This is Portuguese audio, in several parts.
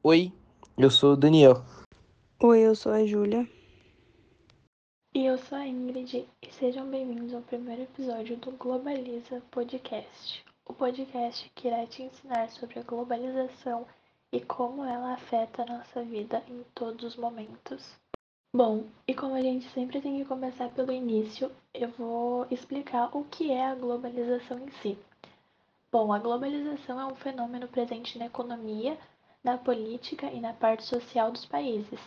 Oi, eu sou o Daniel. Oi, eu sou a Júlia. E eu sou a Ingrid, e sejam bem-vindos ao primeiro episódio do Globaliza Podcast, o podcast que irá te ensinar sobre a globalização e como ela afeta a nossa vida em todos os momentos. Bom, e como a gente sempre tem que começar pelo início, eu vou explicar o que é a globalização em si. Bom, a globalização é um fenômeno presente na economia, na política e na parte social dos países.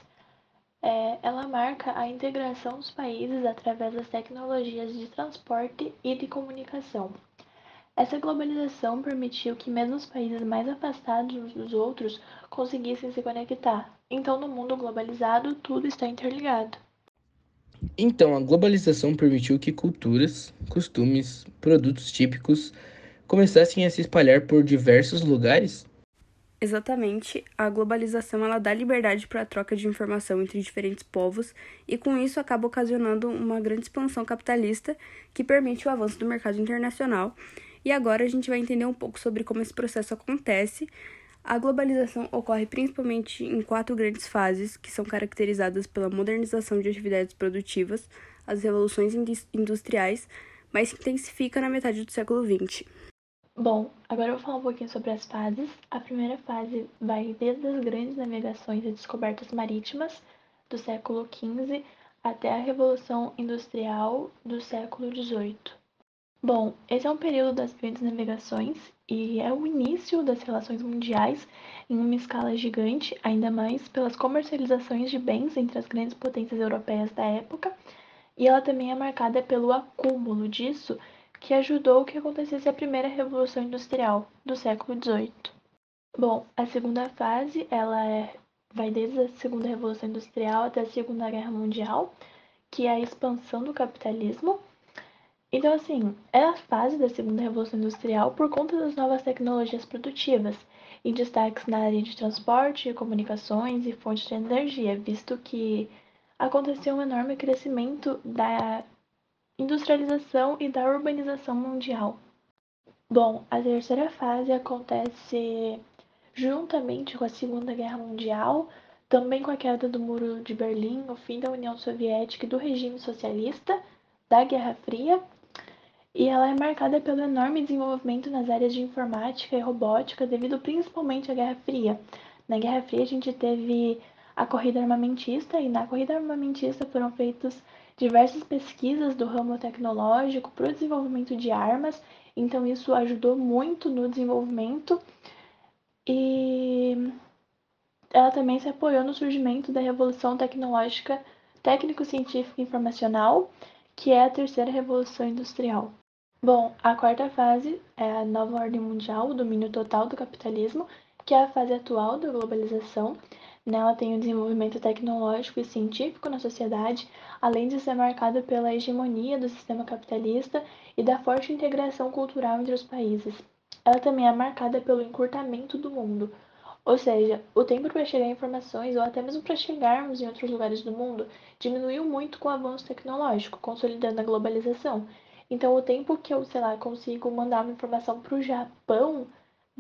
É, ela marca a integração dos países através das tecnologias de transporte e de comunicação. Essa globalização permitiu que mesmo os países mais afastados uns dos outros conseguissem se conectar. Então, no mundo globalizado, tudo está interligado. Então, a globalização permitiu que culturas, costumes, produtos típicos começassem a se espalhar por diversos lugares? Exatamente, a globalização ela dá liberdade para a troca de informação entre diferentes povos e com isso acaba ocasionando uma grande expansão capitalista que permite o avanço do mercado internacional. E agora a gente vai entender um pouco sobre como esse processo acontece. A globalização ocorre principalmente em quatro grandes fases, que são caracterizadas pela modernização de atividades produtivas, as revoluções industriais, mas se intensifica na metade do século XX. Bom, agora eu vou falar um pouquinho sobre as fases. A primeira fase vai desde as grandes navegações e descobertas marítimas do século XV até a Revolução Industrial do século XVIII. Bom, esse é um período das grandes navegações e é o início das relações mundiais em uma escala gigante, ainda mais pelas comercializações de bens entre as grandes potências europeias da época, e ela também é marcada pelo acúmulo disso que ajudou que acontecesse a primeira revolução industrial do século XVIII. Bom, a segunda fase ela é, vai desde a segunda revolução industrial até a segunda guerra mundial, que é a expansão do capitalismo. Então, assim, é a fase da segunda revolução industrial por conta das novas tecnologias produtivas, em destaques na área de transporte, comunicações e fontes de energia, visto que aconteceu um enorme crescimento da industrialização e da urbanização mundial. Bom, a terceira fase acontece juntamente com a Segunda Guerra Mundial, também com a queda do Muro de Berlim, o fim da União Soviética e do regime socialista, da Guerra Fria, e ela é marcada pelo enorme desenvolvimento nas áreas de informática e robótica, devido principalmente à Guerra Fria. Na Guerra Fria, a gente teve a corrida armamentista, e na corrida armamentista foram feitos diversas pesquisas do ramo tecnológico para o desenvolvimento de armas, então isso ajudou muito no desenvolvimento e ela também se apoiou no surgimento da revolução tecnológica técnico-científica informacional, que é a terceira revolução industrial. Bom, a quarta fase é a nova ordem mundial, o domínio total do capitalismo, que é a fase atual da globalização, Nela tem o desenvolvimento tecnológico e científico na sociedade, além de ser marcada pela hegemonia do sistema capitalista e da forte integração cultural entre os países. Ela também é marcada pelo encurtamento do mundo, ou seja, o tempo para chegar a informações ou até mesmo para chegarmos em outros lugares do mundo diminuiu muito com o avanço tecnológico, consolidando a globalização. Então, o tempo que eu, sei lá, consigo mandar uma informação para o Japão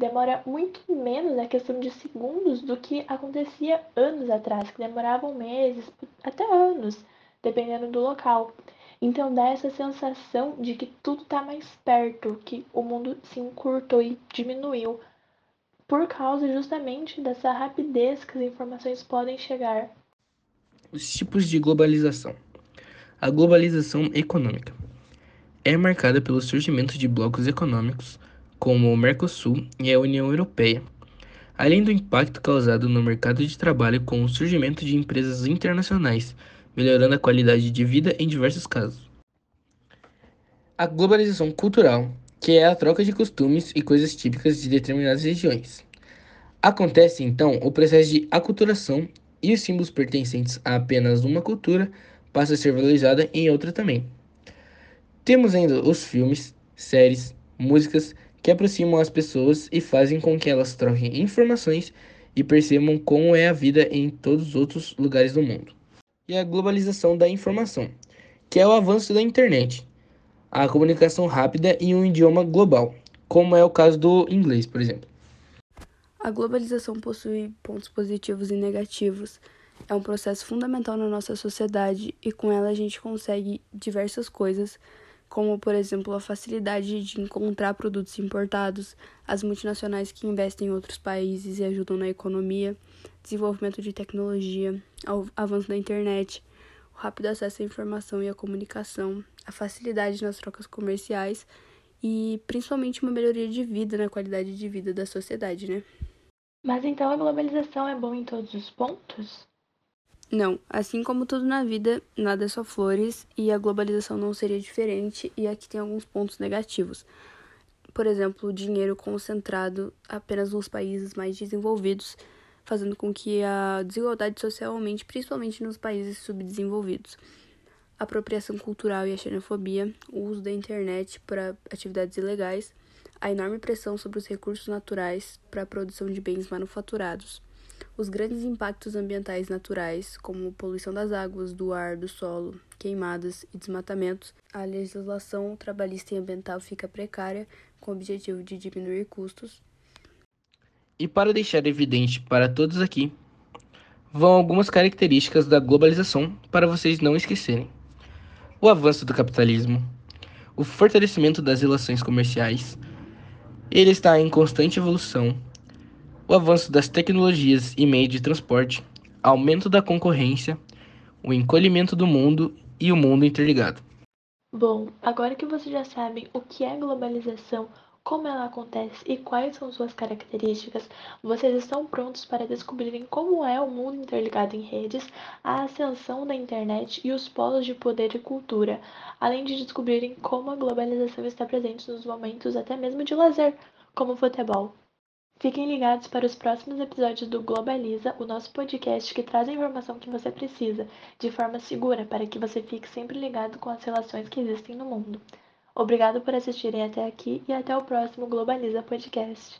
demora muito menos, é questão de segundos, do que acontecia anos atrás, que demoravam meses, até anos, dependendo do local. Então dá essa sensação de que tudo está mais perto, que o mundo se encurtou e diminuiu, por causa justamente dessa rapidez que as informações podem chegar. Os tipos de globalização. A globalização econômica é marcada pelo surgimento de blocos econômicos como o Mercosul e a União Europeia, além do impacto causado no mercado de trabalho com o surgimento de empresas internacionais, melhorando a qualidade de vida em diversos casos. A globalização cultural, que é a troca de costumes e coisas típicas de determinadas regiões. Acontece então o processo de aculturação e os símbolos pertencentes a apenas uma cultura passam a ser valorizados em outra também. Temos ainda os filmes, séries, músicas que aproximam as pessoas e fazem com que elas troquem informações e percebam como é a vida em todos os outros lugares do mundo. E a globalização da informação, que é o avanço da internet, a comunicação rápida em um idioma global, como é o caso do inglês, por exemplo. A globalização possui pontos positivos e negativos. É um processo fundamental na nossa sociedade e com ela a gente consegue diversas coisas, como por exemplo a facilidade de encontrar produtos importados, as multinacionais que investem em outros países e ajudam na economia, desenvolvimento de tecnologia, avanço da internet, o rápido acesso à informação e à comunicação, a facilidade nas trocas comerciais e principalmente uma melhoria de vida na qualidade de vida da sociedade, né? Mas então a globalização é bom em todos os pontos? Não, assim como tudo na vida, nada é só flores e a globalização não seria diferente, e aqui tem alguns pontos negativos. Por exemplo, o dinheiro concentrado apenas nos países mais desenvolvidos, fazendo com que a desigualdade social aumente, principalmente nos países subdesenvolvidos. A apropriação cultural e a xenofobia, o uso da internet para atividades ilegais, a enorme pressão sobre os recursos naturais para a produção de bens manufaturados, os grandes impactos ambientais naturais, como poluição das águas, do ar, do solo, queimadas e desmatamentos, a legislação trabalhista e ambiental fica precária, com o objetivo de diminuir custos. E para deixar evidente para todos aqui, vão algumas características da globalização para vocês não esquecerem: o avanço do capitalismo, o fortalecimento das relações comerciais ele está em constante evolução. O avanço das tecnologias e meios de transporte, aumento da concorrência, o encolhimento do mundo e o mundo interligado. Bom, agora que vocês já sabem o que é globalização, como ela acontece e quais são suas características, vocês estão prontos para descobrirem como é o mundo interligado em redes, a ascensão da internet e os polos de poder e cultura, além de descobrirem como a globalização está presente nos momentos até mesmo de lazer, como o futebol. Fiquem ligados para os próximos episódios do Globaliza, o nosso podcast que traz a informação que você precisa, de forma segura, para que você fique sempre ligado com as relações que existem no mundo. Obrigado por assistirem até aqui e até o próximo Globaliza Podcast.